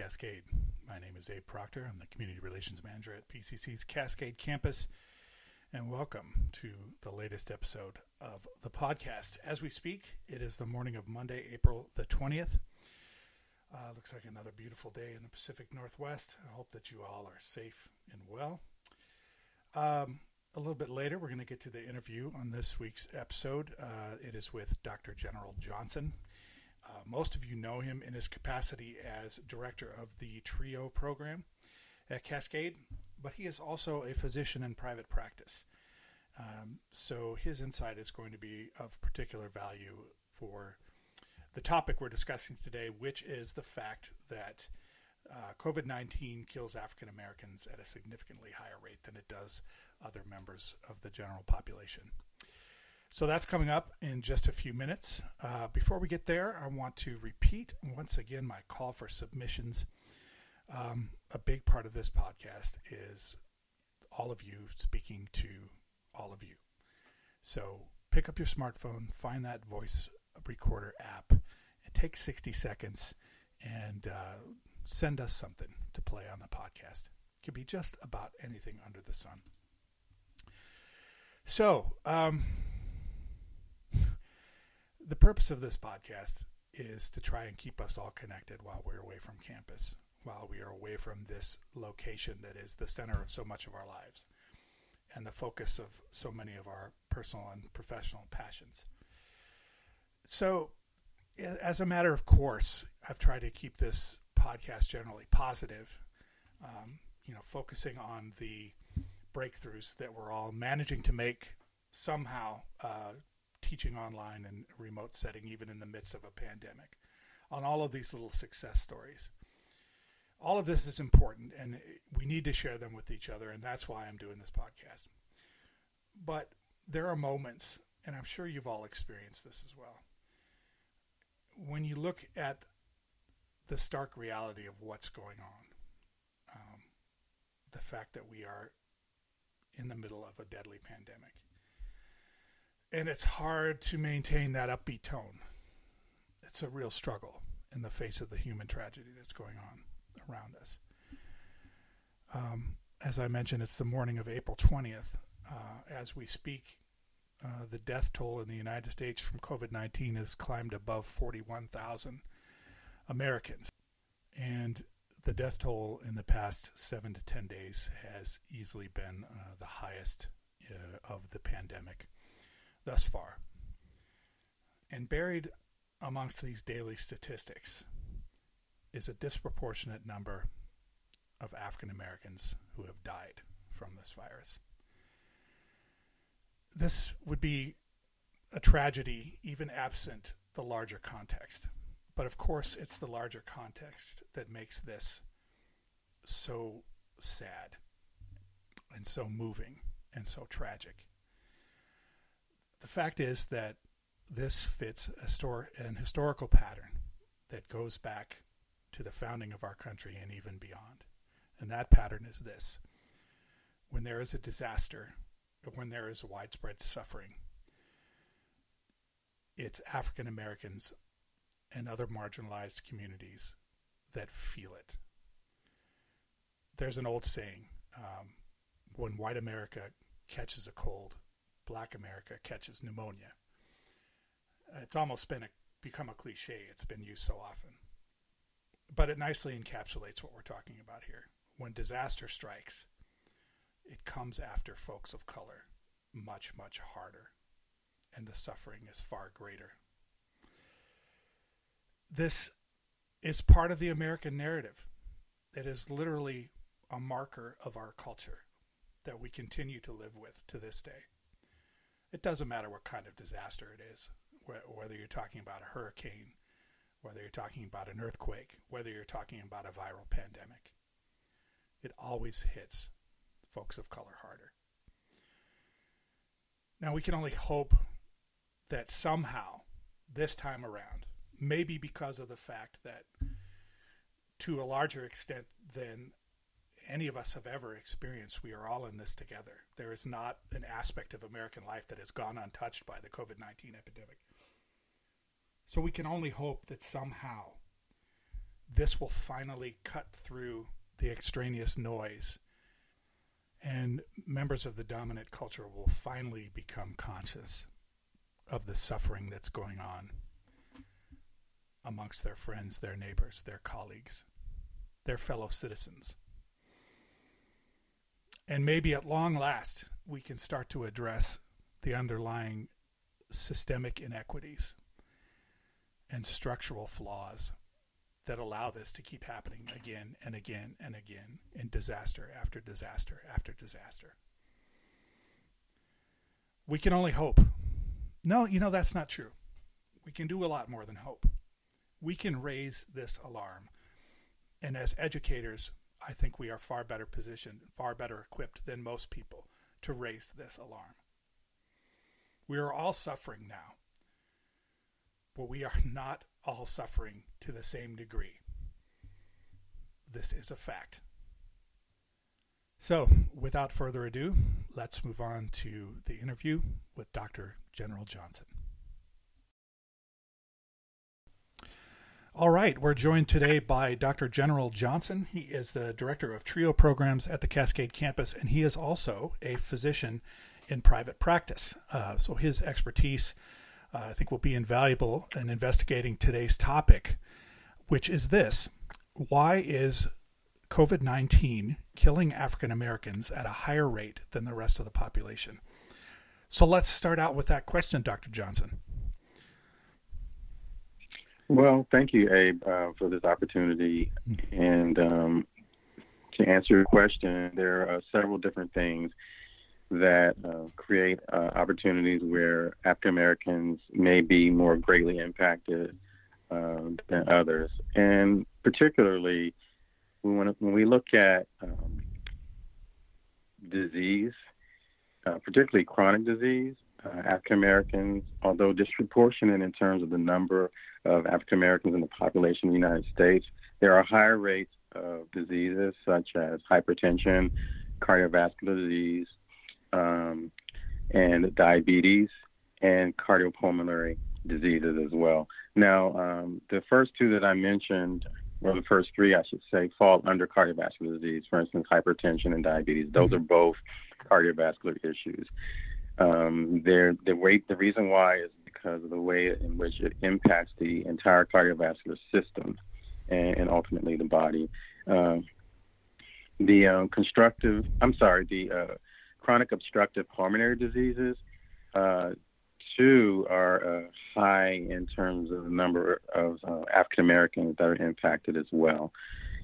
Cascade. My name is Abe Proctor. I'm the Community Relations Manager at PCC's Cascade Campus, and welcome to the latest episode of the podcast. As we speak, it is the morning of Monday, April the 20th. Uh, looks like another beautiful day in the Pacific Northwest. I hope that you all are safe and well. Um, a little bit later, we're going to get to the interview on this week's episode. Uh, it is with Dr. General Johnson. Uh, most of you know him in his capacity as director of the TRIO program at Cascade, but he is also a physician in private practice. Um, so his insight is going to be of particular value for the topic we're discussing today, which is the fact that uh, COVID 19 kills African Americans at a significantly higher rate than it does other members of the general population. So that's coming up in just a few minutes. Uh, before we get there, I want to repeat once again my call for submissions. Um, a big part of this podcast is all of you speaking to all of you. So pick up your smartphone, find that voice recorder app. It takes 60 seconds and uh, send us something to play on the podcast. It could be just about anything under the sun. So, um, the purpose of this podcast is to try and keep us all connected while we're away from campus, while we are away from this location that is the center of so much of our lives and the focus of so many of our personal and professional passions. So, as a matter of course, I've tried to keep this podcast generally positive, um, you know, focusing on the breakthroughs that we're all managing to make somehow uh, teaching online and remote setting, even in the midst of a pandemic, on all of these little success stories. All of this is important, and we need to share them with each other, and that's why I'm doing this podcast. But there are moments, and I'm sure you've all experienced this as well, when you look at the stark reality of what's going on, um, the fact that we are in the middle of a deadly pandemic and it's hard to maintain that upbeat tone. It's a real struggle in the face of the human tragedy that's going on around us. Um, as I mentioned, it's the morning of April 20th. Uh, as we speak, uh, the death toll in the United States from COVID 19 has climbed above 41,000 Americans. And the death toll in the past seven to 10 days has easily been uh, the highest uh, of the pandemic thus far. And buried amongst these daily statistics is a disproportionate number of African Americans who have died from this virus. This would be a tragedy, even absent the larger context. But of course, it's the larger context that makes this so sad and so moving and so tragic. The fact is that this fits a histor- an historical pattern that goes back to the founding of our country and even beyond. And that pattern is this when there is a disaster, when there is widespread suffering, it's African Americans and other marginalized communities that feel it. There's an old saying um, when white America catches a cold, black America catches pneumonia. It's almost been a, become a cliche. It's been used so often. But it nicely encapsulates what we're talking about here. When disaster strikes, it comes after folks of color much, much harder, and the suffering is far greater. This is part of the American narrative. It is literally a marker of our culture that we continue to live with to this day. It doesn't matter what kind of disaster it is, whether you're talking about a hurricane, whether you're talking about an earthquake, whether you're talking about a viral pandemic. It always hits folks of color harder. Now, we can only hope that somehow, this time around, maybe because of the fact that to a larger extent than any of us have ever experienced. We are all in this together. There is not an aspect of American life that has gone untouched by the COVID 19 epidemic. So we can only hope that somehow this will finally cut through the extraneous noise and members of the dominant culture will finally become conscious of the suffering that's going on amongst their friends, their neighbors, their colleagues, their fellow citizens. And maybe at long last, we can start to address the underlying systemic inequities and structural flaws that allow this to keep happening again and again and again in disaster after disaster after disaster. We can only hope. No, you know, that's not true. We can do a lot more than hope. We can raise this alarm. And as educators, I think we are far better positioned, far better equipped than most people to raise this alarm. We are all suffering now, but we are not all suffering to the same degree. This is a fact. So, without further ado, let's move on to the interview with Dr. General Johnson. All right, we're joined today by Dr. General Johnson. He is the director of TRIO programs at the Cascade campus, and he is also a physician in private practice. Uh, so his expertise, uh, I think, will be invaluable in investigating today's topic, which is this Why is COVID 19 killing African Americans at a higher rate than the rest of the population? So let's start out with that question, Dr. Johnson. Well, thank you, Abe, uh, for this opportunity. And um, to answer your question, there are several different things that uh, create uh, opportunities where African Americans may be more greatly impacted uh, than others. And particularly, we want when we look at um, disease, uh, particularly chronic disease, uh, African Americans, although disproportionate in terms of the number of African Americans in the population of the United States, there are higher rates of diseases such as hypertension, cardiovascular disease, um, and diabetes, and cardiopulmonary diseases as well. Now, um, the first two that I mentioned, or the first three, I should say, fall under cardiovascular disease. For instance, hypertension and diabetes; those mm-hmm. are both cardiovascular issues. Um, the way, the reason why is because of the way in which it impacts the entire cardiovascular system and, and ultimately the body. Uh, the um, constructive, I'm sorry, the uh, chronic obstructive pulmonary diseases, uh, too, are uh, high in terms of the number of uh, African Americans that are impacted as well.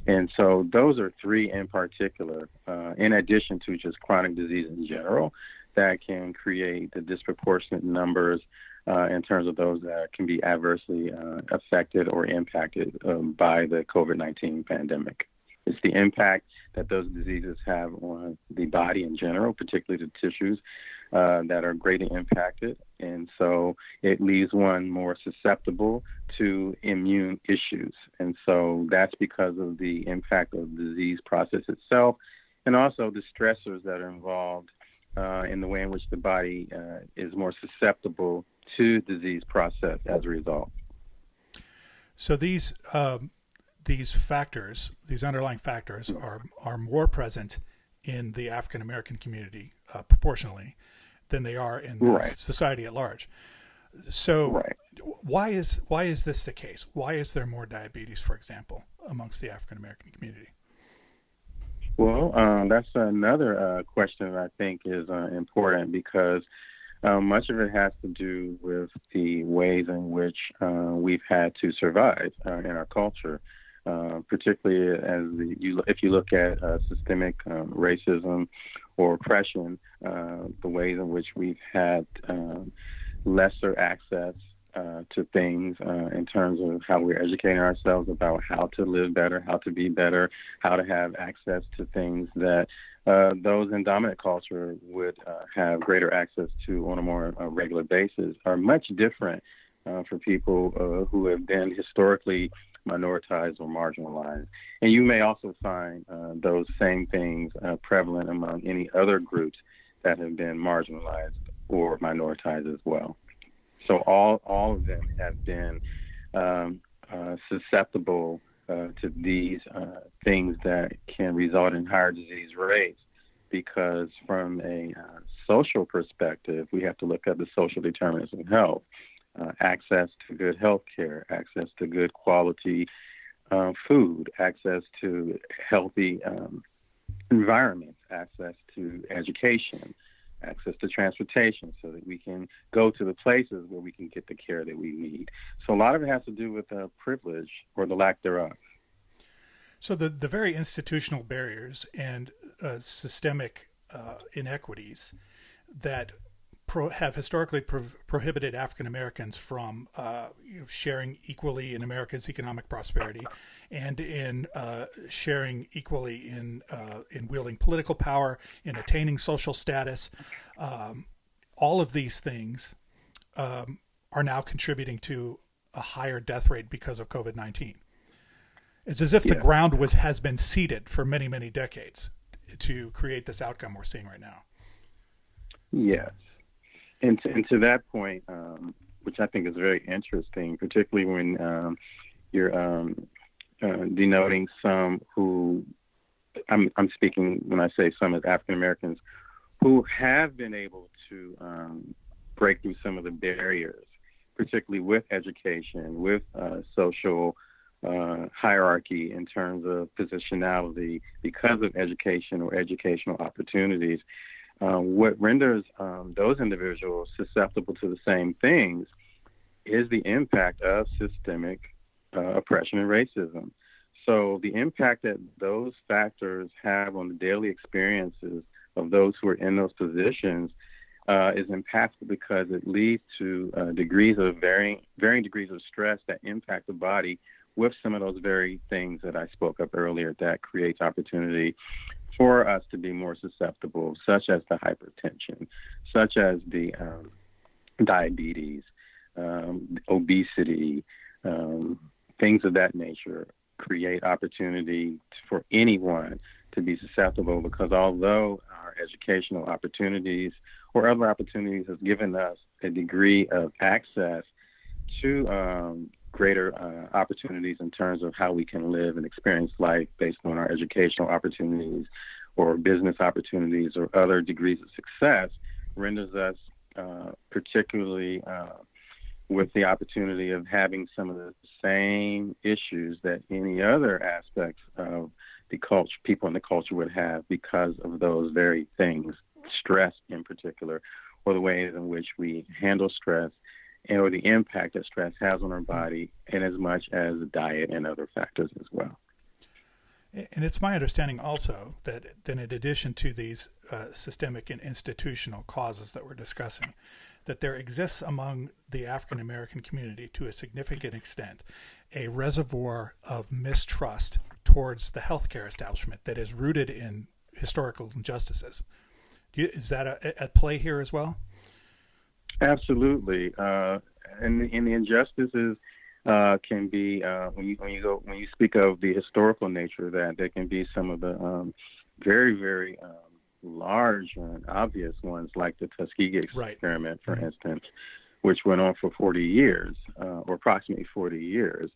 And so those are three in particular, uh, in addition to just chronic disease in general, that can create the disproportionate numbers uh, in terms of those that can be adversely uh, affected or impacted um, by the COVID 19 pandemic. It's the impact that those diseases have on the body in general, particularly the tissues uh, that are greatly impacted. And so it leaves one more susceptible to immune issues. And so that's because of the impact of the disease process itself and also the stressors that are involved uh, in the way in which the body uh, is more susceptible to disease process as a result. So these um, these factors, these underlying factors, are are more present in the African American community uh, proportionally than they are in right. society at large. So right. why is why is this the case? Why is there more diabetes, for example, amongst the African American community? Well, um, that's another uh, question that I think is uh, important because um, much of it has to do with the ways in which uh, we've had to survive uh, in our culture, uh, particularly as the, you, if you look at uh, systemic um, racism or oppression, the ways in which we've had um, lesser access uh, to things uh, in terms of how we're educating ourselves about how to live better, how to be better, how to have access to things that uh, those in dominant culture would uh, have greater access to on a more uh, regular basis are much different for people who have been historically minoritized or marginalized. And you may also find those same things prevalent among any other groups that have been marginalized or minoritized as well. So all all of them have been um, uh, susceptible uh, to these uh, things that can result in higher disease rates because from a uh, social perspective, we have to look at the social determinants of health, uh, access to good health care, access to good quality uh, food, access to healthy um, environments, access to education, access to transportation so that we can go to the places where we can get the care that we need. So a lot of it has to do with uh, privilege or the lack thereof. So the, the very institutional barriers and uh, systemic uh, inequities that pro- have historically pro- prohibited African Americans from uh, you know, sharing equally in America's economic prosperity and in uh, sharing equally in uh, in wielding political power, in attaining social status. Um, all of these things um, are now contributing to a higher death rate because of COVID nineteen. It's as if yeah. the ground was has been seeded for many many decades to create this outcome we're seeing right now. Yes, and to, and to that point, um, which I think is very interesting, particularly when um, you're um, uh, denoting some who I'm, I'm speaking when I say some as African Americans who have been able to um, break through some of the barriers, particularly with education, with uh, social uh, hierarchy in terms of positionality because of education or educational opportunities. Uh, what renders um, those individuals susceptible to the same things is the impact of systemic uh, oppression and racism. So the impact that those factors have on the daily experiences of those who are in those positions uh, is impactful because it leads to uh, degrees of varying varying degrees of stress that impact the body with some of those very things that I spoke of earlier that creates opportunity for us to be more susceptible, such as the hypertension, such as the um, diabetes, um, obesity, um, things of that nature create opportunity for anyone to be susceptible because although our educational opportunities or other opportunities has given us a degree of access to um, greater uh, opportunities in terms of how we can live and experience life based on our educational opportunities or business opportunities or other degrees of success renders us uh, particularly uh, with the opportunity of having some of the same issues that any other aspects of the culture, people in the culture would have because of those very things, stress in particular, or the ways in which we handle stress and or the impact that stress has on our body, and as much as diet and other factors as well. And it's my understanding also that then, in addition to these uh, systemic and institutional causes that we're discussing, that there exists among the African American community to a significant extent a reservoir of mistrust towards the healthcare establishment that is rooted in historical injustices. You, is that a, at play here as well? Absolutely, uh, and, and the injustices uh, can be uh, when you when you go when you speak of the historical nature of that there can be some of the um, very very um, large and obvious ones like the Tuskegee experiment, right. for mm-hmm. instance, which went on for 40 years uh, or approximately 40 years.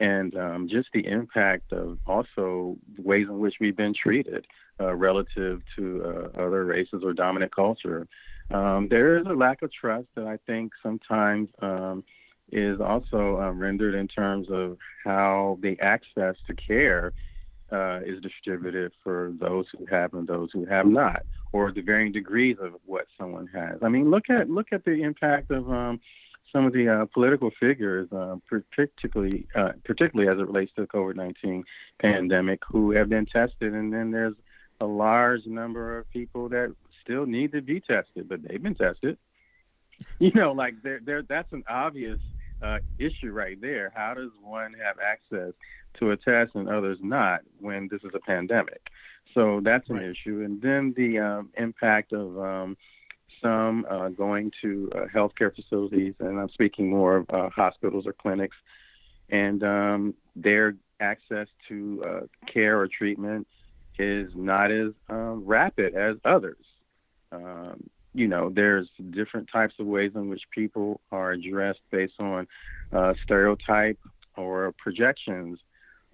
And um, just the impact of also ways in which we've been treated uh, relative to uh, other races or dominant culture. Um, there is a lack of trust that I think sometimes um, is also uh, rendered in terms of how the access to care uh, is distributed for those who have and those who have not, or the varying degrees of what someone has. I mean, look at look at the impact of um, some of the uh, political figures, uh, particularly particularly as it relates to the COVID nineteen pandemic, who have been tested, and then there's a large number of people that still need to be tested, but they've been tested. You know, like there, there, that's an obvious uh, issue right there. How does one have access to a test and others not when this is a pandemic? So that's an right. issue. And then the um, impact of um, some uh, going to uh, healthcare facilities, and I'm speaking more of uh, hospitals or clinics, and um, their access to uh, care or treatment is not as um, rapid as others. Um, you know, there's different types of ways in which people are addressed based on uh, stereotype or projections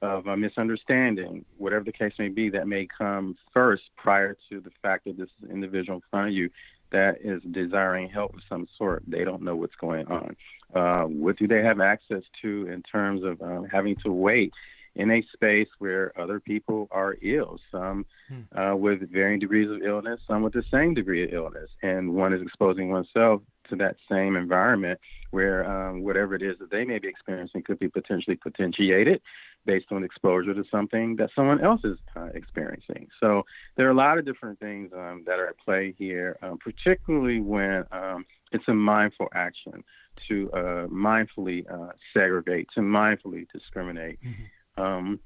of a misunderstanding, whatever the case may be, that may come first prior to the fact that this individual in front of you that is desiring help of some sort. They don't know what's going on. Uh, what do they have access to in terms of um, having to wait in a space where other people are ill, some hmm. uh, with varying degrees of illness, some with the same degree of illness, and one is exposing oneself to that same environment where um, whatever it is that they may be experiencing could be potentially potentiated based on exposure to something that someone else is uh, experiencing. So there are a lot of different things um, that are at play here, um, particularly when um, it's a mindful action to uh, mindfully uh, segregate, to mindfully discriminate. Mm-hmm. Um,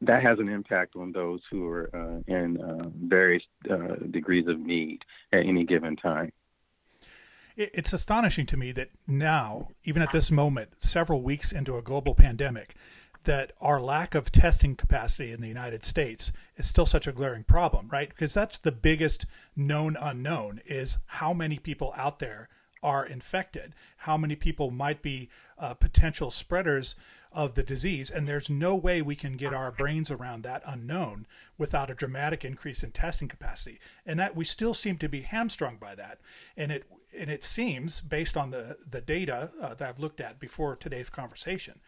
that has an impact on those who are uh, in uh, various uh, degrees of need at any given time it's astonishing to me that now, even at this moment, several weeks into a global pandemic, that our lack of testing capacity in the United States is still such a glaring problem, right? Because that's the biggest known unknown is how many people out there are infected, how many people might be uh, potential spreaders of the disease, and there's no way we can get our brains around that unknown without a dramatic increase in testing capacity. And that we still seem to be hamstrung by that. And it and it seems, based on the the data uh, that I've looked at before today's conversation,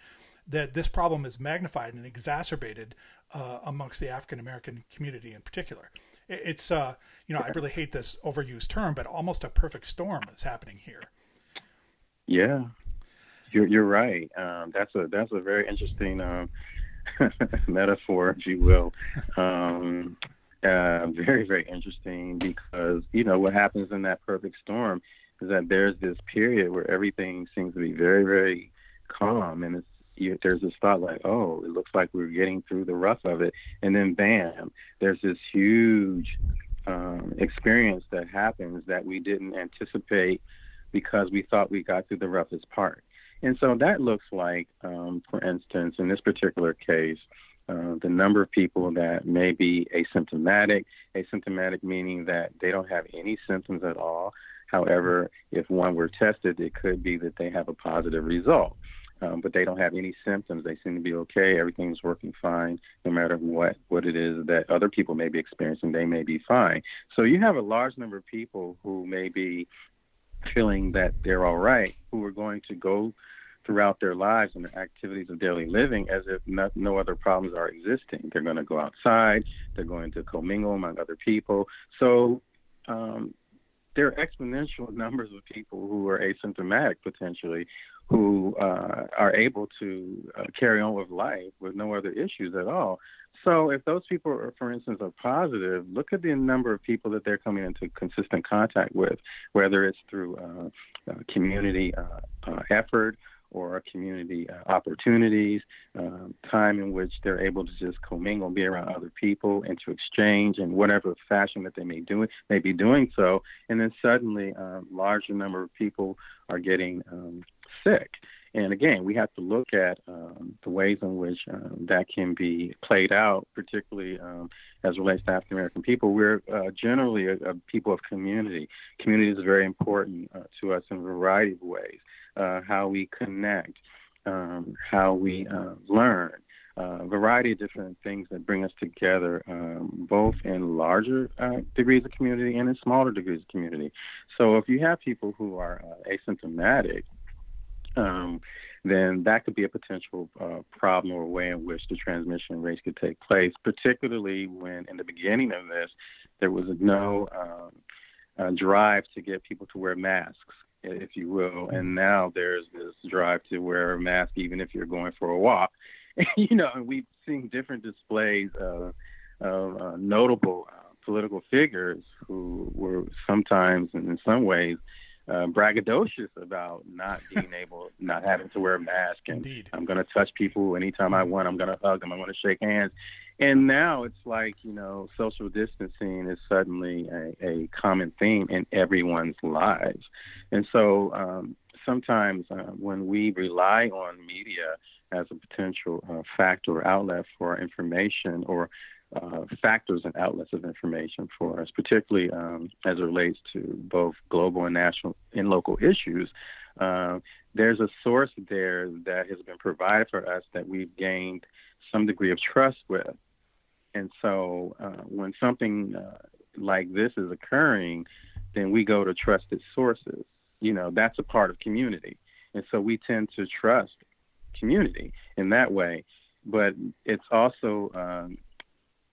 that this problem is magnified and exacerbated uh, amongst the African American community in particular. It's uh, you know I really hate this overused term, but almost a perfect storm is happening here. Yeah, you're you're right. Um, that's a that's a very interesting um, metaphor, if you will. Um, uh, very very interesting because you know what happens in that perfect storm is that there's this period where everything seems to be very very calm and it's you, there's this thought like, oh, it looks like we're getting through the rough of it, and then bam, there's this huge um, experience that happens that we didn't anticipate because we thought we got through the roughest part. And so that looks like, um, for instance, in this particular case, uh, the number of people that may be asymptomatic, asymptomatic meaning that they don't have any symptoms at all. However, if one were tested, it could be that they have a positive result. Um, but they don't have any symptoms. They seem to be okay. Everything's working fine, no matter what what it is that other people may be experiencing. They may be fine. So you have a large number of people who may be feeling that they're all right, who are going to go throughout their lives and their activities of daily living as if no, other problems are existing. They're going to go outside, they're going to commingle among other people. So um, there are exponential numbers of people who are asymptomatic potentially who uh, are able to uh, carry on with life with no other issues at all. So, if those people, are, for instance, are positive, look at the number of people that they're coming into consistent contact with, whether it's through uh, uh community uh, uh, effort or community opportunities, um, time in which they're able to just commingle, be around other people, and to exchange in whatever fashion that they may do may be doing so, and then suddenly, a larger number of people are getting um, sick. And again, we have to look at um, the ways in which um, that can be played out, particularly um, as relates to African American people. We're uh, generally a, a, people of community. Community is very important uh, to us in a variety of ways. Uh, how we connect, um, how we uh, learn, uh, a variety of different things that bring us together, um, both in larger uh, degrees of community and in smaller degrees of community. So if you have people who are uh, asymptomatic, um, then that could be a potential uh, problem or way in which the transmission rates could take place, particularly when in the beginning of this, there was no um, uh, drive to get people to wear masks, if you will. And now there's this drive to wear a mask even if you're going for a walk. you know, and we've seen different displays of, of uh, notable uh, political figures who were sometimes, and in some ways, uh, braggadocious about not being able, not having to wear a mask, and Indeed. I'm going to touch people anytime I want. I'm going to hug them. I'm going to shake hands. And now it's like you know, social distancing is suddenly a, a common theme in everyone's lives, and so um, sometimes uh, when we rely on media as a potential uh, factor or outlet for information or uh, factors and outlets of information for us, particularly um, as it relates to both global and national and local issues. Uh, there's a source there that has been provided for us that we've gained some degree of trust with. And so uh, when something uh, like this is occurring, then we go to trusted sources. You know, that's a part of community. And so we tend to trust community in that way. But it's also um,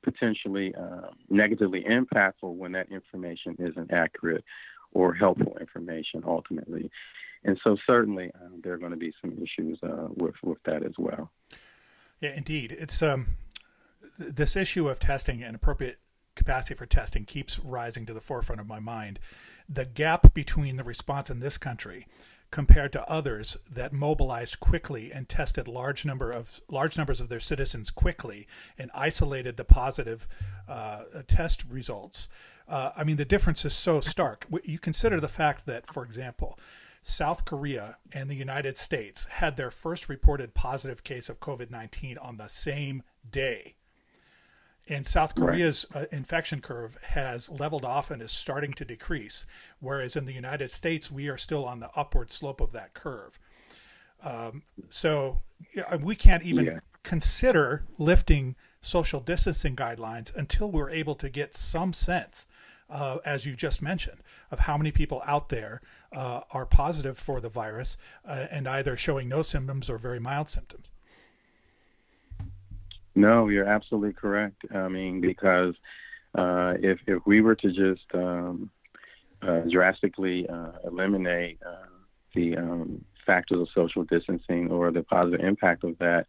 potentially uh, negatively impactful when that information isn't accurate or helpful information ultimately. And so certainly um, there are going to be some issues uh, with with that as well. Yeah, indeed. It's um, th- this issue of testing and appropriate capacity for testing keeps rising to the forefront of my mind. The gap between the response in this country compared to others that mobilized quickly and tested large number of large numbers of their citizens quickly and isolated the positive uh, test results. Uh, I mean, the difference is so stark. You consider the fact that, for example, South Korea and the United States had their first reported positive case of COVID 19 on the same day. And South Korea's right. uh, infection curve has leveled off and is starting to decrease, whereas in the United States, we are still on the upward slope of that curve. Um, so we can't even yeah. consider lifting social distancing guidelines until we're able to get some sense, uh, as you just mentioned, of how many people out there uh, are positive for the virus uh, and either showing no symptoms or very mild symptoms. No, you're absolutely correct. I mean, because uh, if if we were to just um, uh, drastically uh, eliminate uh, the um, factors of social distancing or the positive impact of that,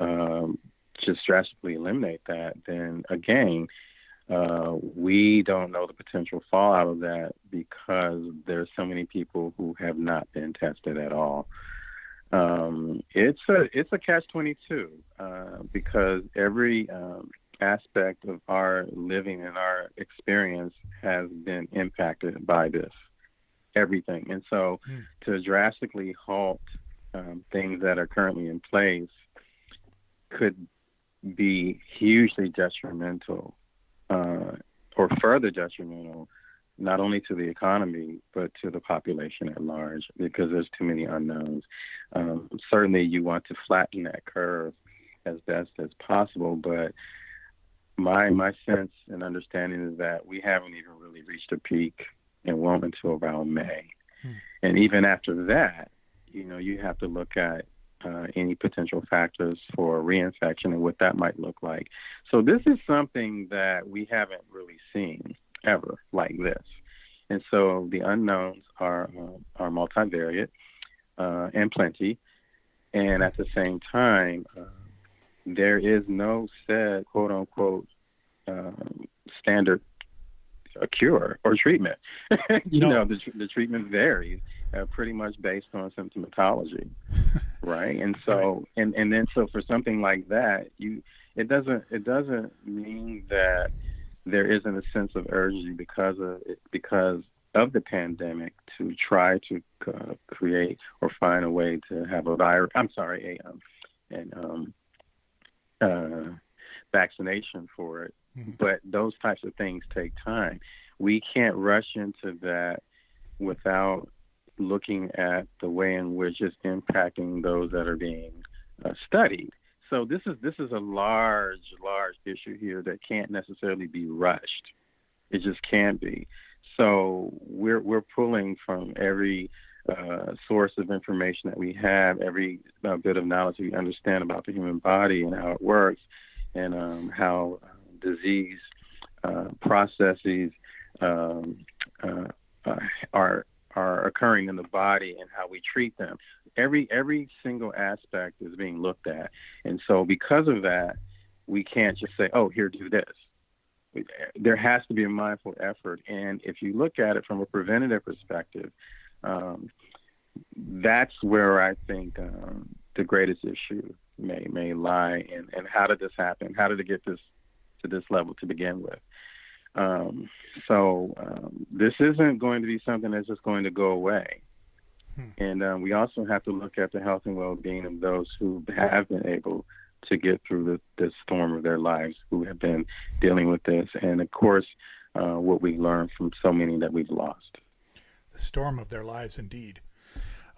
um, just drastically eliminate that, then again, uh, we don't know the potential fallout of that because there's so many people who have not been tested at all um, it's a it's a catch twenty two uh, because every um, aspect of our living and our experience has been impacted by this everything, and so mm. to drastically halt um, things that are currently in place could be hugely detrimental uh, or further detrimental not only to the economy but to the population at large because there's too many unknowns. Um, certainly, you want to flatten that curve as best as possible, but my my sense and understanding is that we haven't even really reached a peak and won't until around May. Hmm. And even after that, you know, you have to look at uh, any potential factors for reinfection and what that might look like. So this is something that we haven't really seen ever like this. And so the unknowns are uh, are multivariate uh, and plenty, and at the same time, uh, there is no said quote unquote um, standard cure or treatment. you no. know, the, the treatment varies uh, pretty much based on symptomatology, right? And so, right. and and then so for something like that, you it doesn't it doesn't mean that there isn't a sense of urgency because of it, because of the pandemic to try to uh, create or find a way to have a virus. I'm sorry, a um, and um, uh, vaccination for it. Mm-hmm. But those types of things take time. We can't rush into that without looking at the way in which it's impacting those that are being uh, studied. So this is this is a large, large issue here that can't necessarily be rushed. It just can't be. So we're we're pulling from every uh, source of information that we have, every uh, bit of knowledge we understand about the human body and how it works, and um, how uh, disease uh, processes um, uh, uh, are are occurring in the body and how we treat them every every single aspect is being looked at, and so because of that, we can't just say, "Oh, here, do this." There has to be a mindful effort, and if you look at it from a preventative perspective, um, that's where I think um, the greatest issue may may lie. And and how did this happen? How did it get this to this level to begin with? Um, so um, this isn't going to be something that's just going to go away. Hmm. And um, we also have to look at the health and well-being of those who have been able to get through the, the storm of their lives, who have been dealing with this, and of course, uh, what we learned from so many that we've lost. The storm of their lives, indeed.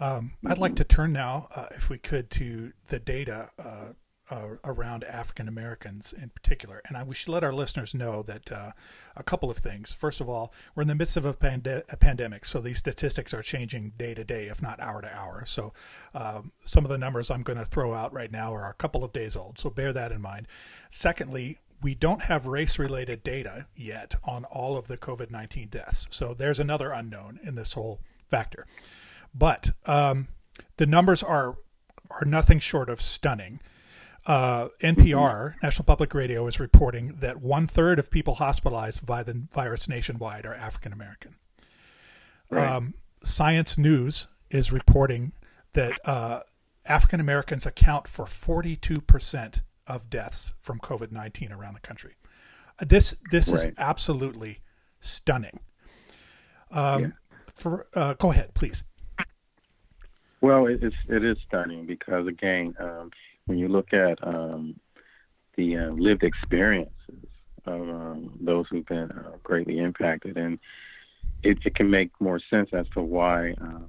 Um, I'd like to turn now, uh, if we could, to the data uh, uh, around African Americans in particular. And I, we should let our listeners know that uh, a couple of things. First of all, we're in the midst of a, pande- a, pandemic, so these statistics are changing day to day, if not hour to hour. So um, some of the numbers I'm going to throw out right now are a couple of days old, so bear that in mind. Secondly, we don't have race related data yet on all of the COVID 19 deaths. So there's another unknown in this whole factor. But um, the numbers are, are nothing short of stunning. Uh, NPR, National Public Radio, is reporting that one third of people hospitalized by the virus nationwide are African American. Right. Um, Science News is reporting that uh, African Americans account for 42% of deaths from COVID 19 around the country. Uh, this this right. is absolutely stunning. Um, yeah. For uh, go ahead, please. Well, it is it is stunning because again, um, when you look at um, the uh, lived experiences of um, those who've been uh, greatly impacted, and it, it, can make more sense as to why um,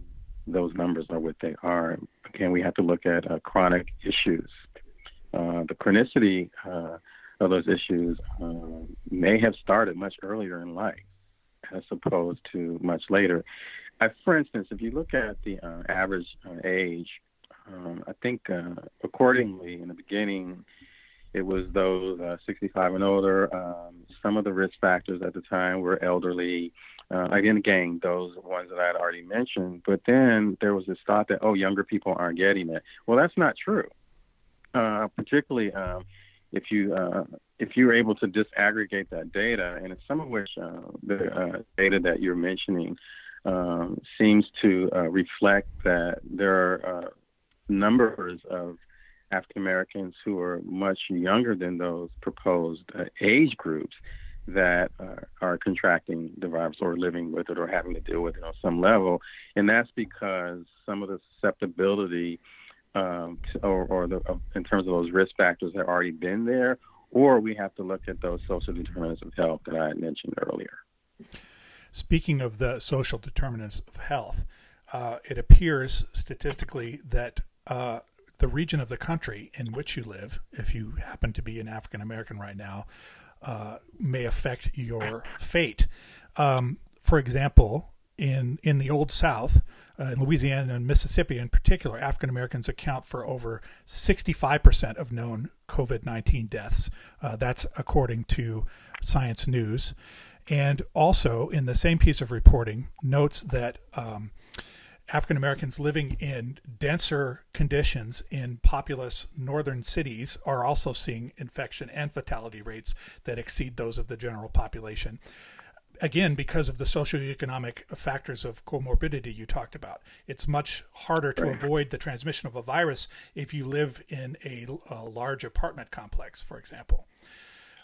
those numbers are what they are. Again, we have to look at uh, chronic issues. Uh, the chronicity uh, of those issues uh, may have started much earlier in life as opposed to much later. for instance, if you look at the average age um, I think uh, accordingly in the beginning, it was those uh, 65 and older. Um, some of the risk factors at the time were elderly. Uh, again, again, those ones that I had already mentioned. But then there was this thought that oh, younger people aren't getting it. Well, that's not true. Uh, particularly um, if you uh, if you're able to disaggregate that data, and some of which uh, the uh, data that you're mentioning um, seems to uh, reflect that there are numbers of African Americans who are much younger than those proposed uh, age groups that uh, are contracting the virus or living with it or having to deal with it on some level. And that's because some of the susceptibility um, to, or, or the, uh, in terms of those risk factors have already been there, or we have to look at those social determinants of health that I mentioned earlier. Speaking of the social determinants of health, uh, it appears statistically that uh, the region of the country in which you live, if you happen to be an African American right now, uh, may affect your fate. Um, for example, in in the Old South, uh, in Louisiana and Mississippi in particular, African Americans account for over 65% of known COVID 19 deaths. Uh, that's according to Science News. And also, in the same piece of reporting, notes that um, African Americans living in denser conditions in populous northern cities are also seeing infection and fatality rates that exceed those of the general population. Again, because of the socioeconomic factors of comorbidity you talked about, it's much harder to avoid the transmission of a virus if you live in a, a large apartment complex, for example.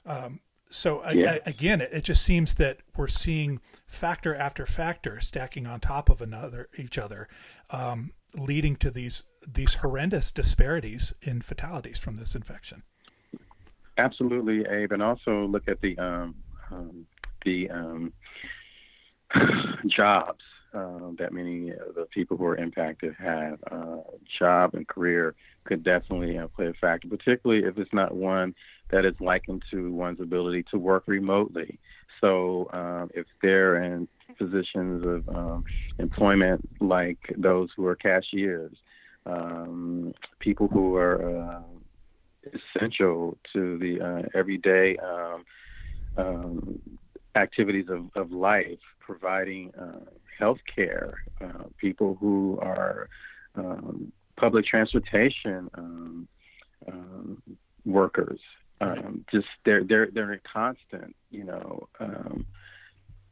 Um, so yeah. again, it, it, just seems that we're seeing factor after factor stacking on top of another each other, um, leading to these these horrendous disparities in fatalities from this infection. Absolutely, Abe, and also look at the um, um, the um, jobs uh, that many of the people who are impacted have. Uh, job and career could definitely uh, play a factor, particularly if it's not one that is likened to one's ability to work remotely. So um, if they're in positions of um, employment like those who are cashiers, um, people who are uh, essential to the uh, everyday um, um, activities of, of life, providing uh, health care, uh, people who are um, public transportation workers, um, just they're they're they're in constant, you know, um,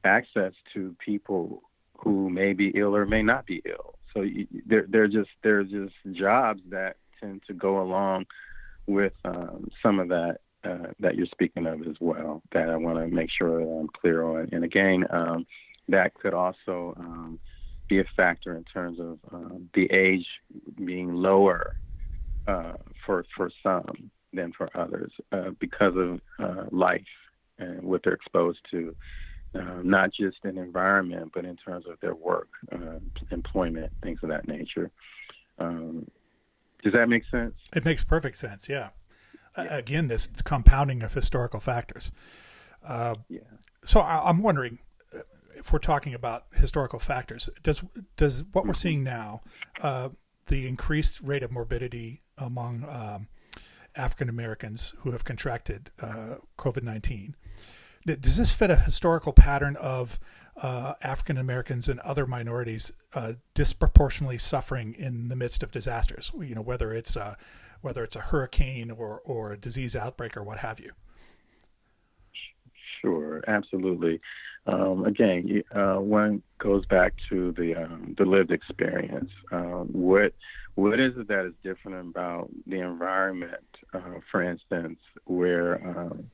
access to people who may be ill or may not be ill. So you, they're they're just they're just jobs that tend to go along with um, some of that uh, that you're speaking of as well. That I want to make sure that I'm clear on. And again, um, that could also um, be a factor in terms of uh, the age being lower uh, for for some than for others uh, because of uh, life and what they're exposed to, uh, not just in environment, but in terms of their work, uh, employment, things of that nature. Um, does that make sense? It makes perfect sense. Yeah. yeah. again, this compounding of historical factors. Yeah. So I, am wondering if we're talking about historical factors, does does what we're mm-hmm. seeing now, uh, the increased rate of morbidity among um, African Americans who have contracted uh, COVID nineteen, does this fit a historical pattern of uh, African Americans and other minorities uh, disproportionately suffering in the midst of disasters. You know, whether it's a, whether it's a hurricane or or a disease outbreak or what have you. Sure, absolutely. Um, again, uh, one goes back to the um, the lived experience. Um, what what is it that is different about the environment, uh, for instance, where um,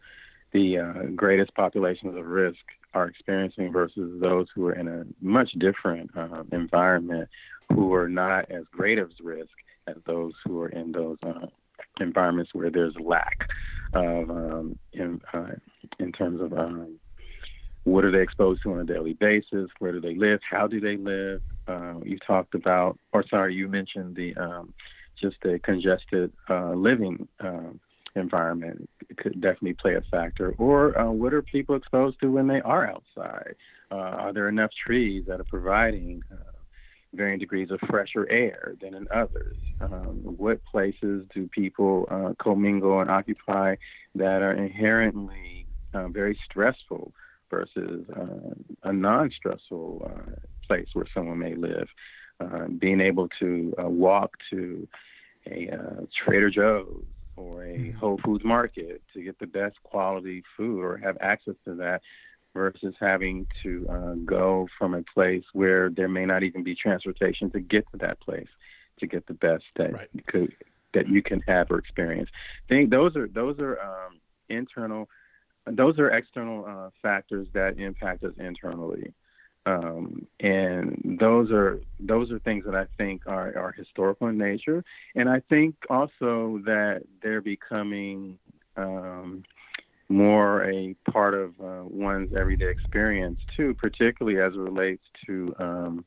the uh, greatest populations of risk are experiencing versus those who are in a much different uh, environment who are not as great of risk as those who are in those uh, environments where there's lack of um, in, uh, in terms of what are they exposed to on a daily basis, where do they live, how do they live. Uh, you talked about, or sorry, you mentioned the um, just the congested uh, living um, environment could definitely play a factor. Or uh, what are people exposed to when they are outside? Uh, are there enough trees that are providing uh, varying degrees of fresher air than in others? Um, what places do people uh, commingle and occupy that are inherently very stressful versus uh, a non-stressful place where someone may live? being able to walk to a Trader Joe's or a mm-hmm. Whole Foods market to get the best quality food or have access to that versus having to uh, go from a place where there may not even be transportation to get to that place to get the best that right. you could that you can have or experience. I think those are those are um, internal, those are external uh, factors that impact us internally. Um, and those are those are things that I think are, are historical in nature, and I think also that they're becoming um, more a part of uh, one's everyday experience too, particularly as it relates to um,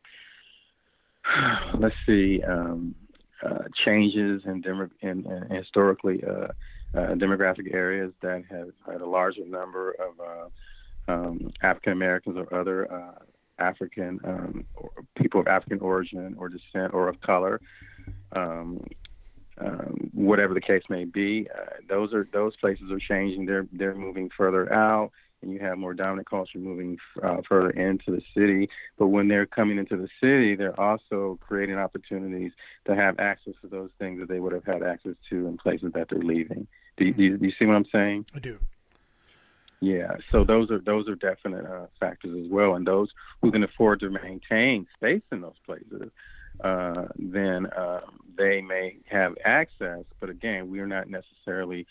let's see um, uh, changes in historically uh, uh, demographic areas that have had a larger number of uh, um, African Americans or other uh, African um, people of African origin or descent or of color, um, um, whatever the case may be. Uh, those are those places are changing. They're they're moving further out, and you have more dominant culture moving uh, further into the city. But when they're coming into the city, they're also creating opportunities to have access to those things that they would have had access to in places that they're leaving. Do you, do you, do you see what I'm saying? I do. Yeah, so those are those are definite uh, factors as well, and those who can afford to maintain space in those places, uh, then uh, they may have access. But again, we are not necessarily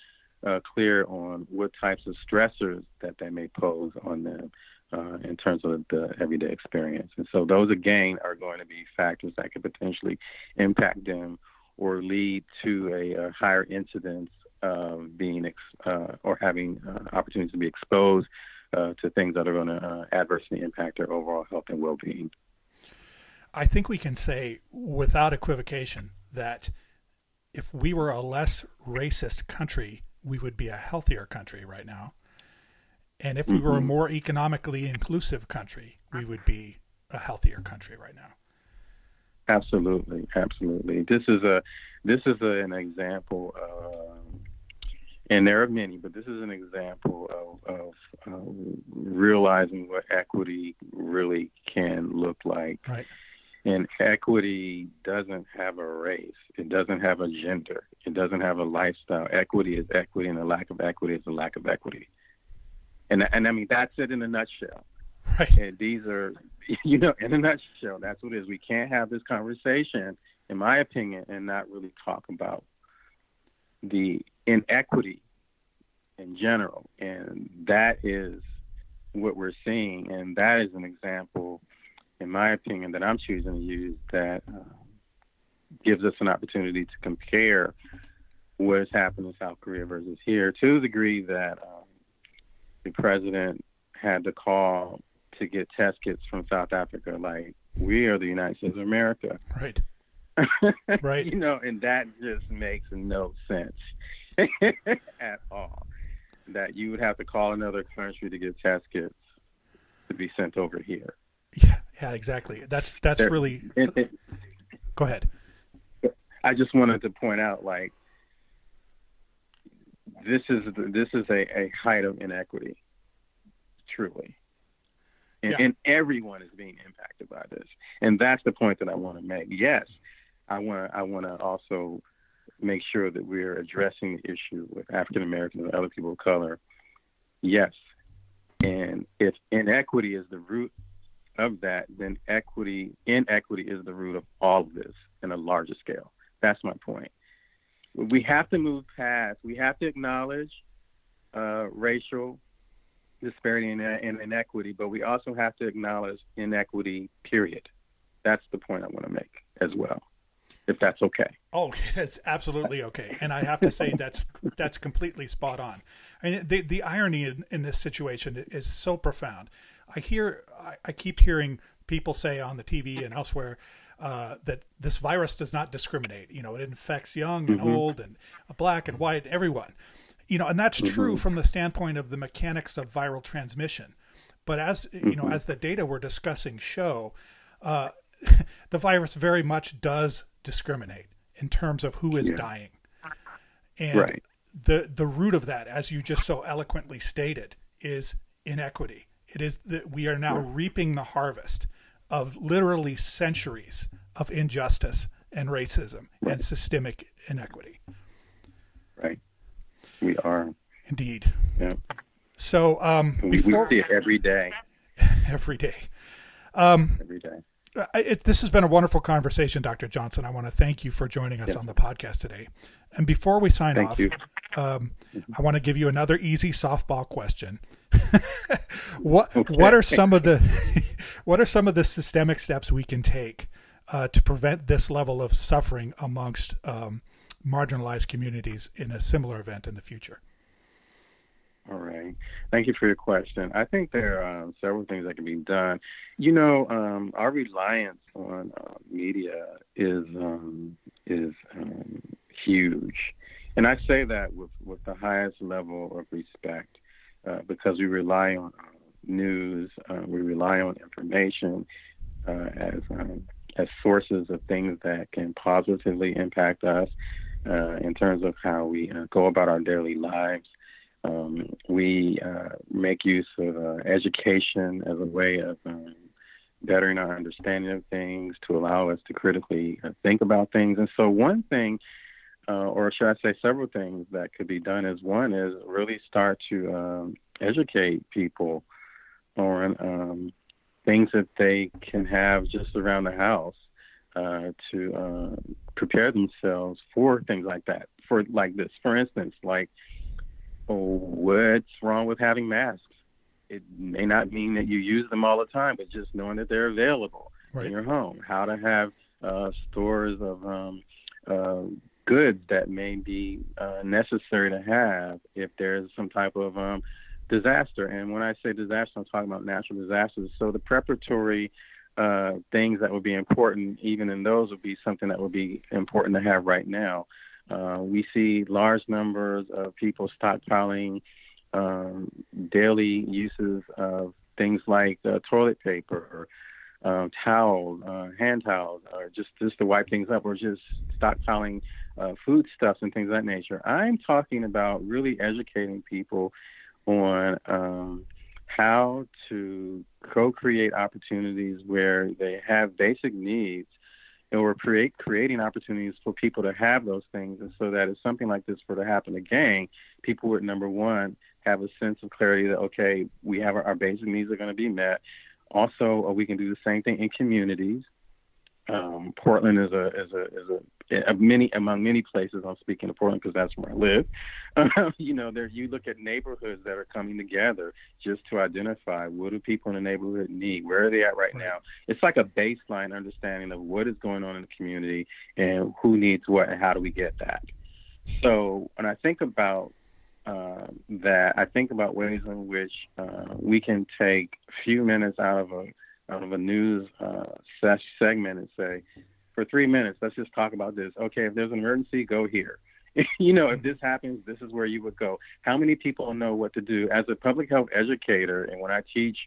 uh, clear on what types of stressors that they may pose on them uh, in terms of the everyday experience. And so those again are going to be factors that could potentially impact them or lead to a, a higher incidence of being ex- uh, or having uh, opportunities to be exposed uh, to things that are going to uh, adversely impact their overall health and well-being. I think we can say without equivocation that if we were a less racist country, we would be a healthier country right now. And if we mm-hmm. were a mm-hmm. more economically inclusive country, we would be a healthier country right now. Absolutely, absolutely. This is a this is a, an example of and there are many, but this is an example of, of uh, realizing what equity really can look like. Right. And equity doesn't have a race. It doesn't have a gender. It doesn't have a lifestyle. Equity is equity, and the lack of equity is a lack of equity. And and I mean that's it in a nutshell. Right. And these are, you know, in a nutshell, that's what it is. We can't have this conversation, in my opinion, and not really talk about the inequity in general. And that is what we're seeing. And that is an example, in my opinion, that I'm choosing to use that uh, gives us an opportunity to compare what has happened in South Korea versus here to the degree that um, the president had to call to get test kits from South Africa. Like, we are the United States of America. Right. right. You know, and that just makes no sense. at all. That you would have to call another country to get test kits to be sent over here. Yeah, yeah, exactly. That's that's there, really. It, it, go ahead. I just wanted to point out, like, this is this is a, a height of inequity, truly, and, yeah. and everyone is being impacted by this, and that's the point that I want to make. Yes, I want to I want to also make sure that we're addressing the issue with African Americans and other people of color. Yes, and if inequity is the root of that, then equity inequity is the root of all of this in a larger scale. That's my point. We have to move past. We have to acknowledge uh, racial disparity and, and inequity, but we also have to acknowledge inequity. Period. That's the point I want to make as well if that's okay. Oh, that's absolutely okay. And I have to say that's that's completely spot on. I mean, the the irony in, in this situation is so profound. I hear, I, I keep hearing people say on the TV and elsewhere uh, that this virus does not discriminate. You know, it infects young and mm-hmm. old and black and white, everyone. You know, and that's mm-hmm. true from the standpoint of the mechanics of viral transmission. But as you know, mm-hmm. as the data we're discussing show, uh, the virus very much does discriminate in terms of who is yeah. dying. And right. the the root of that, as you just so eloquently stated, is inequity. It is that we are now reaping the harvest of literally centuries of injustice and racism right. and systemic inequity. Right. We are. Indeed. Yeah. So um, before we see it every day. every day. Um, every day. It, this has been a wonderful conversation, Dr. Johnson. I want to thank you for joining us on the podcast today. And before we sign thank off, um, I want to give you another easy softball question. what okay. what are some of the what are some of the systemic steps we can take uh, to prevent this level of suffering amongst um, marginalized communities in a similar event in the future? All right. Thank you for your question. I think there are um, several things that can be done. You know, um, our reliance on uh, media is um, is um, huge, and I say that with with the highest level of respect uh, because we rely on uh, news, uh, we rely on information uh, as um, as sources of things that can positively impact us in terms of how we go about our daily lives. Um, we uh, make use of uh, education as a way of um, bettering our understanding of things to allow us to critically uh, think about things. And so, one thing, uh, or should I say, several things that could be done is one is really start to um, educate people on um, things that they can have just around the house uh, to uh, prepare themselves for things like that. For like this, for instance, like what's wrong with having masks? It may not mean that you use them all the time, but just knowing that they're available right. in your home. How to have uh, stores of um, uh, goods that may be uh, necessary to have if there's some type of um, disaster. And when I say disaster, I'm talking about natural disasters. So the preparatory uh, things that would be important, even in those, would be something that would be important to have right now. Uh, we see large numbers of people stockpiling um, daily uses of things like uh, toilet paper, uh, towels, uh, hand towels, or just just to wipe things up, or just stockpiling uh, foodstuffs and things of that nature. I'm talking about really educating people on um, how to co-create opportunities where they have basic needs and we're create, creating opportunities for people to have those things, and so that if something like this were to happen again, people would number one have a sense of clarity that okay, we have our, our basic needs are going to be met. Also, uh, we can do the same thing in communities. Um, Portland is a is a is a many among many places. I'm speaking of Portland because that's where I live. Um, you know, there you look at neighborhoods that are coming together just to identify what do people in the neighborhood need, where are they at right, right. now. It's like a baseline understanding of what is going on in the community and who needs what and how do we get that. So when I think about uh, that, I think about ways in which uh, we can take a few minutes out of a out of a news uh, segment and say, for three minutes, let's just talk about this. Okay, if there's an emergency, go here. you know, if this happens, this is where you would go. How many people know what to do? As a public health educator, and when I teach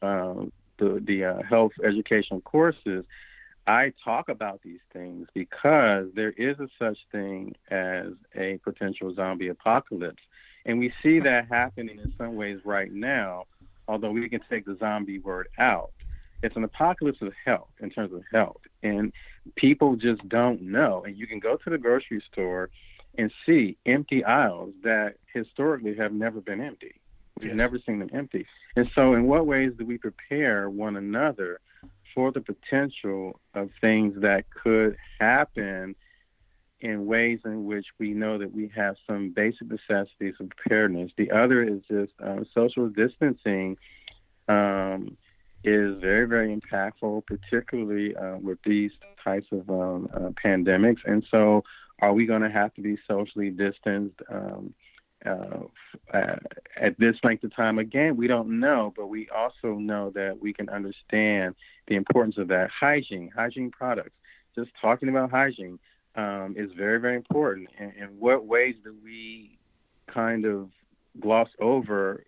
um, the the uh, health education courses, I talk about these things because there is a such thing as a potential zombie apocalypse, and we see that happening in some ways right now. Although we can take the zombie word out, it's an apocalypse of health in terms of health, and people just don't know. And you can go to the grocery store and see empty aisles that historically have never been empty. We've yes. never seen them empty. And so, in what ways do we prepare one another for the potential of things that could happen in ways in which we know that we have some basic necessities of preparedness? The other is just um, social distancing. Um, is very, very impactful, particularly uh, with these types of um, uh, pandemics. And so, are we going to have to be socially distanced um, uh, at this length of time? Again, we don't know, but we also know that we can understand the importance of that. Hygiene, hygiene products, just talking about hygiene um, is very, very important. And in what ways do we kind of gloss over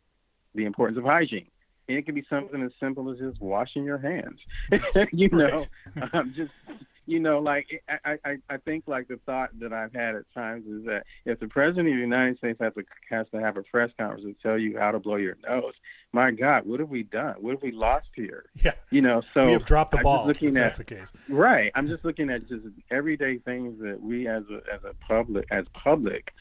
the importance of hygiene? And it can be something as simple as just washing your hands. you know, um, just you know, like I, I, I think like the thought that I've had at times is that if the president of the United States has to has to have a press conference and tell you how to blow your nose, my God, what have we done? What have we lost here? Yeah, you know, so we have dropped the I'm ball. Looking at, that's the case, right? I'm just looking at just everyday things that we as a as a public as public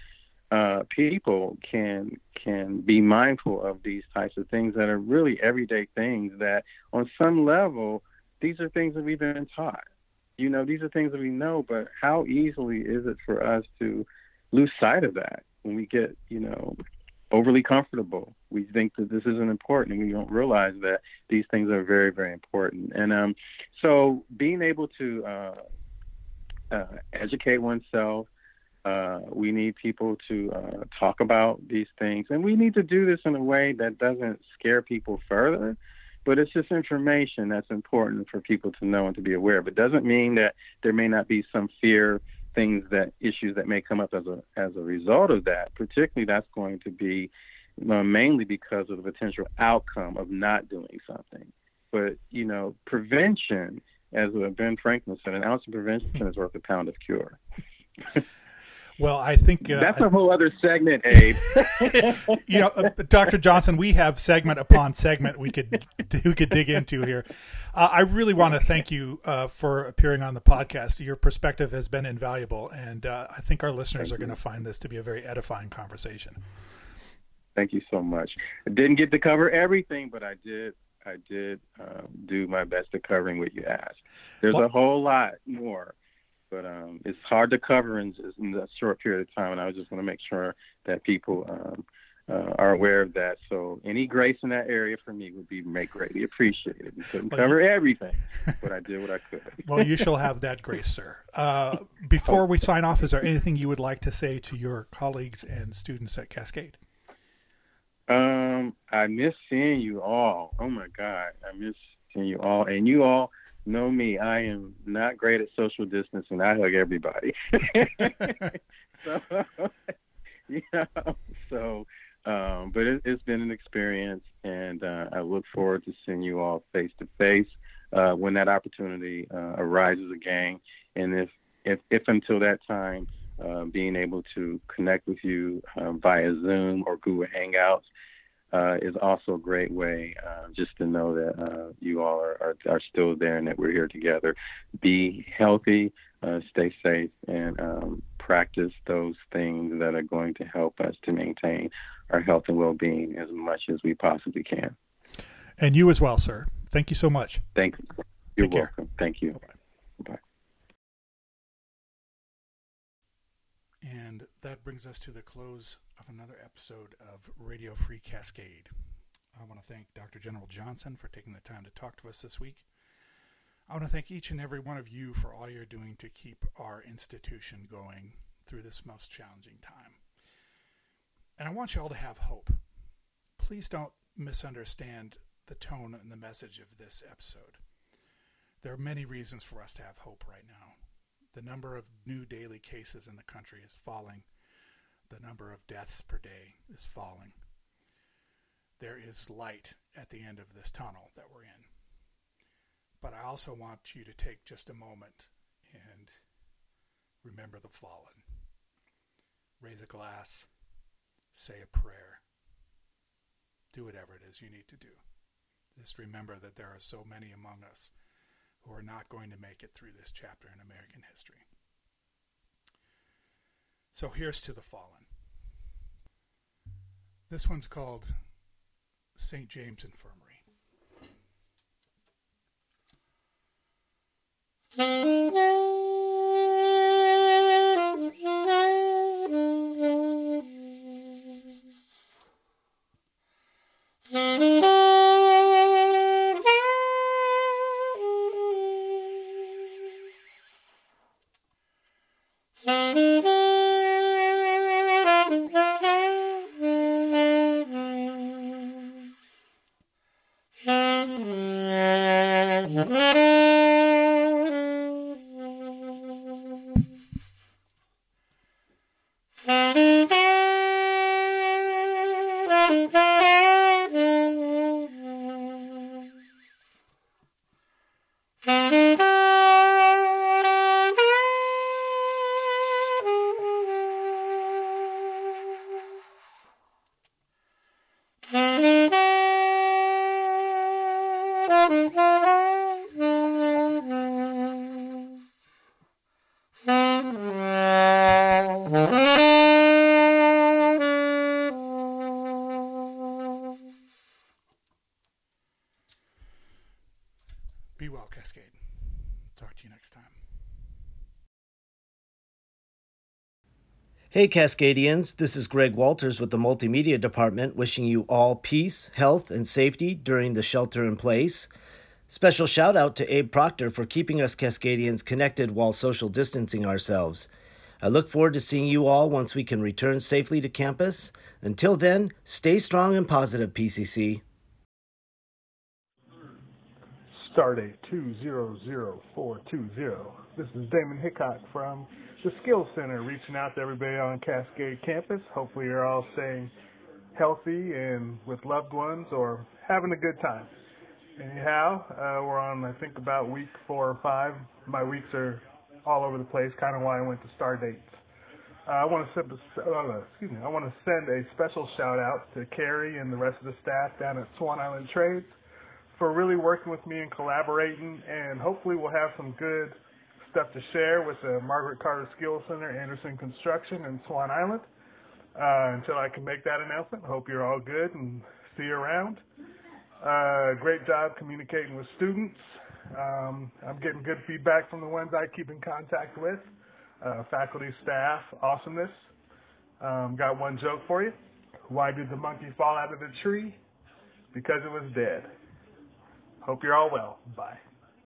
uh, people can can be mindful of these types of things that are really everyday things that on some level these are things that we've been taught you know, these are things that we know, but how easily is it for us to lose sight of that when we get, you know, overly comfortable? We think that this isn't important, and we don't realize that these things are very, very important. And um, so, being able to uh, uh, educate oneself, uh, we need people to uh, talk about these things, and we need to do this in a way that doesn't scare people further but it's just information that's important for people to know and to be aware of. It doesn't mean that there may not be some fear things that issues that may come up as a as a result of that. Particularly, that's going to be uh, mainly because of the potential outcome of not doing something. But you know, prevention, as Ben Franklin said, an ounce of prevention is worth a pound of cure. Well, I think uh, that's a whole other segment, Abe. you know, uh, Dr. Johnson, we have segment upon segment we could we could dig into here. Uh, I really want to thank you uh, for appearing on the podcast. Your perspective has been invaluable, and uh, I think our listeners thank are going to find this to be a very edifying conversation. Thank you so much. I didn't get to cover everything, but I did. I did um, do my best at covering what you asked. There's a whole lot more but um, it's hard to cover in, in that short period of time. And I just want to make sure that people um, uh, are aware of that. So any grace in that area for me would be make greatly appreciated. We couldn't well, cover you... everything, but I did what I could. well, you shall have that grace, sir. Uh, before we sign off, is there anything you would like to say to your colleagues and students at Cascade? Um, I miss seeing you all. Oh my God, I miss seeing you all, and you all know me, I am not great at social distancing. I hug everybody. so, you know, so, um, but it, has been an experience, and uh, I look forward to seeing you all face to face when that opportunity uh, arises again. And if, if, if until that time, uh, being able to connect with you um, via Zoom or Google Hangouts uh, is also a great way uh, just to know that uh, you all are, are, are, still there and that we're here together. Be healthy, uh, stay safe, and um, practice those things that are going to help us to maintain our health and well being as much as we possibly can. And you as well, sir. Thank you so much. Thank you. You're Take welcome. Care. Thank you. Bye. Bye. And that brings us to the close of another episode of Radio Free Cascade. I want to thank Dr. General Johnson for taking the time to talk to us this week. I want to thank each and every one of you for all you're doing to keep our institution going through this most challenging time. And I want you all to have hope. Please don't misunderstand the tone and the message of this episode. There are many reasons for us to have hope right now. The number of new daily cases in the country is falling The number of deaths per day is falling. There is light at the end of this tunnel that we're in. But I also want you to take just a moment and remember the fallen. Raise a glass, say a prayer, do whatever it is you need to do. Just remember that there are so many among us who are not going to make it through this chapter in American history. So here's to the fallen. This one's called St. James Infirmary. Be well, Cascade. Talk to you next time. Hey Cascadians, this is Greg Walters with the Multimedia Department wishing you all peace, health, and safety during the shelter in place. Special shout out to Abe Proctor for keeping us Cascadians connected while social distancing ourselves. I look forward to seeing you all once we can return safely to campus. Until then, stay strong and positive, PCC. Stardate 200420. This is Damon Hickok from the Skills Center reaching out to everybody on Cascade campus. Hopefully, you're all staying healthy and with loved ones or having a good time. Anyhow, uh, we're on, I think, about week four or five. My weeks are all over the place, kind of why I went to star dates. Uh, I want to uh, excuse me, I want to send a special shout out to Carrie and the rest of the staff down at Swan Island Trades for really working with me and collaborating, and hopefully we'll have some good stuff to share with the Margaret Carter Skills Center, Anderson Construction, and Swan Island. Uh, until I can make that announcement, hope you're all good and see you around. Uh, great job communicating with students. Um, I'm getting good feedback from the ones I keep in contact with. Uh, faculty, staff, awesomeness. Um, got one joke for you. Why did the monkey fall out of the tree? Because it was dead. Hope you're all well. Bye.